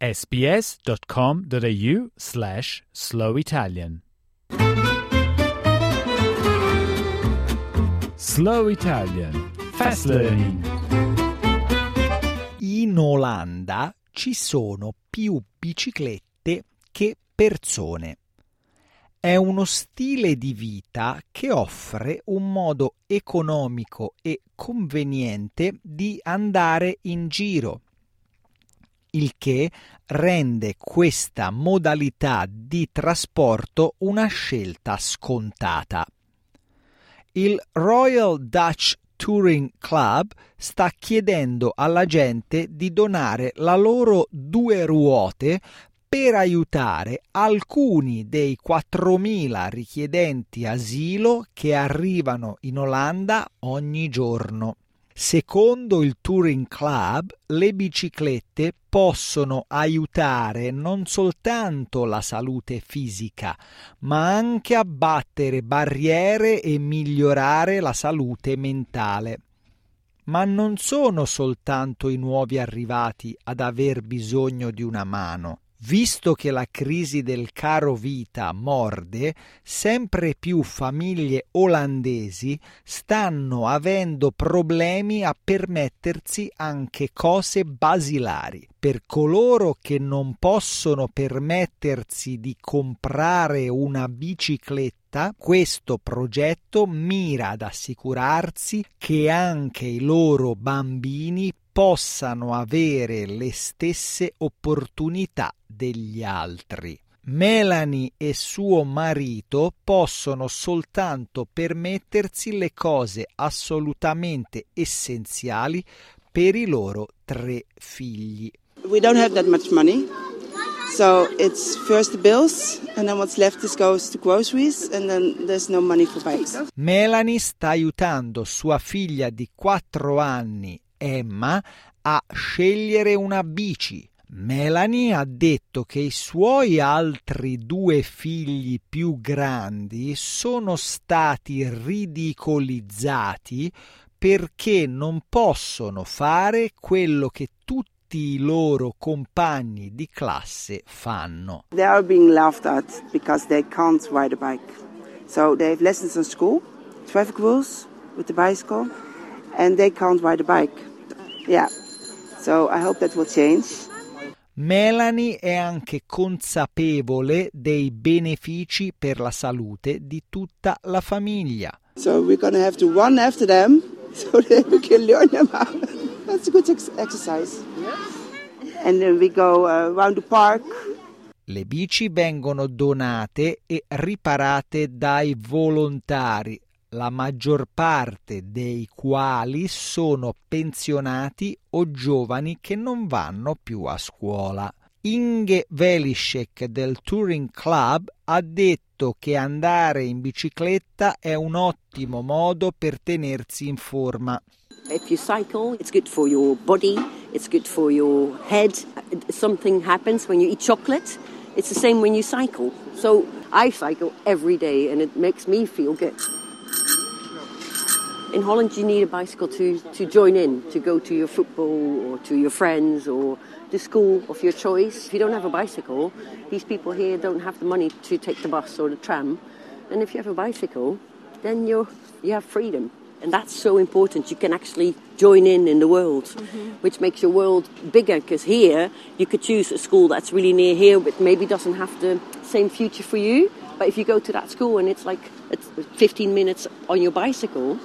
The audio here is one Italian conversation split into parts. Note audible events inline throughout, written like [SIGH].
sbs.com.au slash slowitalian. Slow Italian Fast Learning In Olanda ci sono più biciclette che persone. È uno stile di vita che offre un modo economico e conveniente di andare in giro il che rende questa modalità di trasporto una scelta scontata. Il Royal Dutch Touring Club sta chiedendo alla gente di donare la loro due ruote per aiutare alcuni dei 4.000 richiedenti asilo che arrivano in Olanda ogni giorno. Secondo il Touring Club, le biciclette possono aiutare non soltanto la salute fisica, ma anche a battere barriere e migliorare la salute mentale. Ma non sono soltanto i nuovi arrivati ad aver bisogno di una mano. Visto che la crisi del caro vita morde, sempre più famiglie olandesi stanno avendo problemi a permettersi anche cose basilari. Per coloro che non possono permettersi di comprare una bicicletta, questo progetto mira ad assicurarsi che anche i loro bambini possano avere le stesse opportunità degli altri. Melanie e suo marito possono soltanto permettersi le cose assolutamente essenziali per i loro tre figli. We don't have that much money. So it's first the bills and then what's left is goes to groceries and then there's no money for bikes. Melanie sta aiutando sua figlia di 4 anni, Emma, a scegliere una bici. Melanie ha detto che i suoi altri due figli più grandi sono stati ridicolizzati perché non possono fare quello che tutti i loro compagni di classe fanno. They are being laughed at because they can't ride a bike. So they have lessons in school, traffic rules with the bicycle, and they can't ride a bike. Yeah. So I hope that will change. Melanie è anche consapevole dei benefici per la salute di tutta la famiglia. So we're going to have to run after them [LAUGHS] so that we can learn them how. [LAUGHS] That's a good ex- exercise. And then we go uh, around the park. Le bici vengono donate e riparate dai volontari, la maggior parte dei quali sono pensionati o giovani che non vanno più a scuola. Inge Velishek del Touring Club ha detto che andare in bicicletta è un ottimo modo per tenersi in forma. If you cycle, it's good for your body, it's good for your head. Something happens when you eat chocolate. It's the same when you cycle. So I cycle every day and it makes me feel good. In Holland, you need a bicycle to, to join in, to go to your football or to your friends or the school of your choice. If you don't have a bicycle, these people here don't have the money to take the bus or the tram. And if you have a bicycle, then you're, you have freedom. And that's so important. You can actually join in in the world, mm-hmm. which makes your world bigger. Because here, you could choose a school that's really near here, but maybe doesn't have the same future for you. But if you go to that school and it's like it's 15 minutes on your bicycle,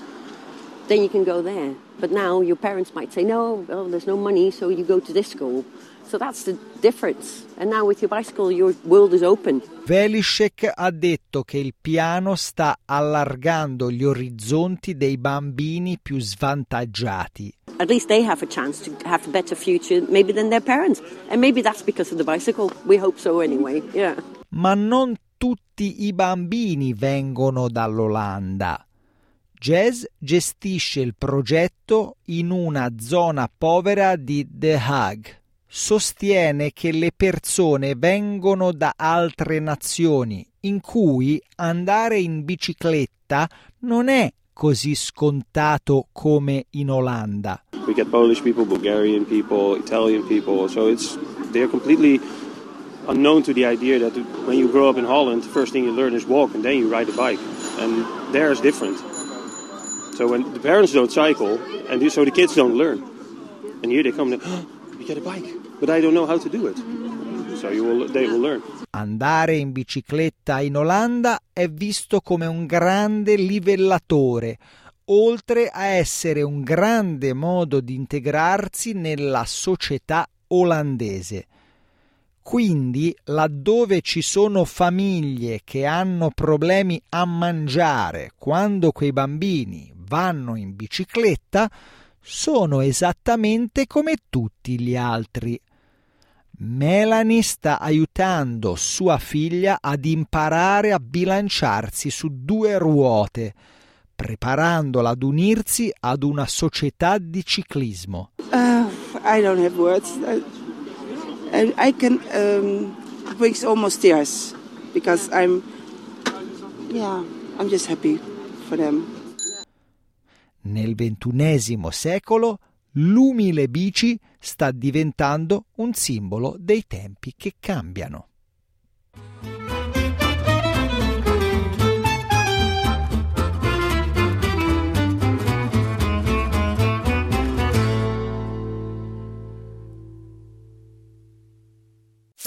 then you can go there. But now your parents might say, no, well, there's no money, so you go to this school. So that's the difference. And now with your bicycle, your world is open. Velishek ha detto che il piano sta allargando gli orizzonti dei bambini più svantaggiati. At least they have a chance to have a better future, maybe than their parents. And maybe that's because of the bicycle. We hope so anyway. Yeah. Ma non tutti i bambini vengono dall'Olanda. Jazz gestisce il progetto in una zona povera di The Hague. Sostiene che le persone vengono da altre nazioni in cui andare in bicicletta non è così scontato come in Olanda. We get Polish people, Bulgarian people, Italian people, so it's they're completely unknown to the idea that when you grow up in Holland, the first thing you learn is walk and then you ride a bike. And there is different. So when the parents don't cycle, and so the kids don't learn. And here they come and oh, you get a bike, but I don't know how to do it. So will, they will learn. Andare in bicicletta in Olanda è visto come un grande livellatore, oltre a essere un grande modo di integrarsi nella società olandese. Quindi, laddove ci sono famiglie che hanno problemi a mangiare quando quei bambini vanno in bicicletta, sono esattamente come tutti gli altri. Melanie sta aiutando sua figlia ad imparare a bilanciarsi su due ruote, preparandola ad unirsi ad una società di ciclismo. Uh, I don't have words. I, I can um, brings almost tears because I'm, yeah, I'm just happy for them. Nel ventunesimo secolo l'umile bici sta diventando un simbolo dei tempi che cambiano.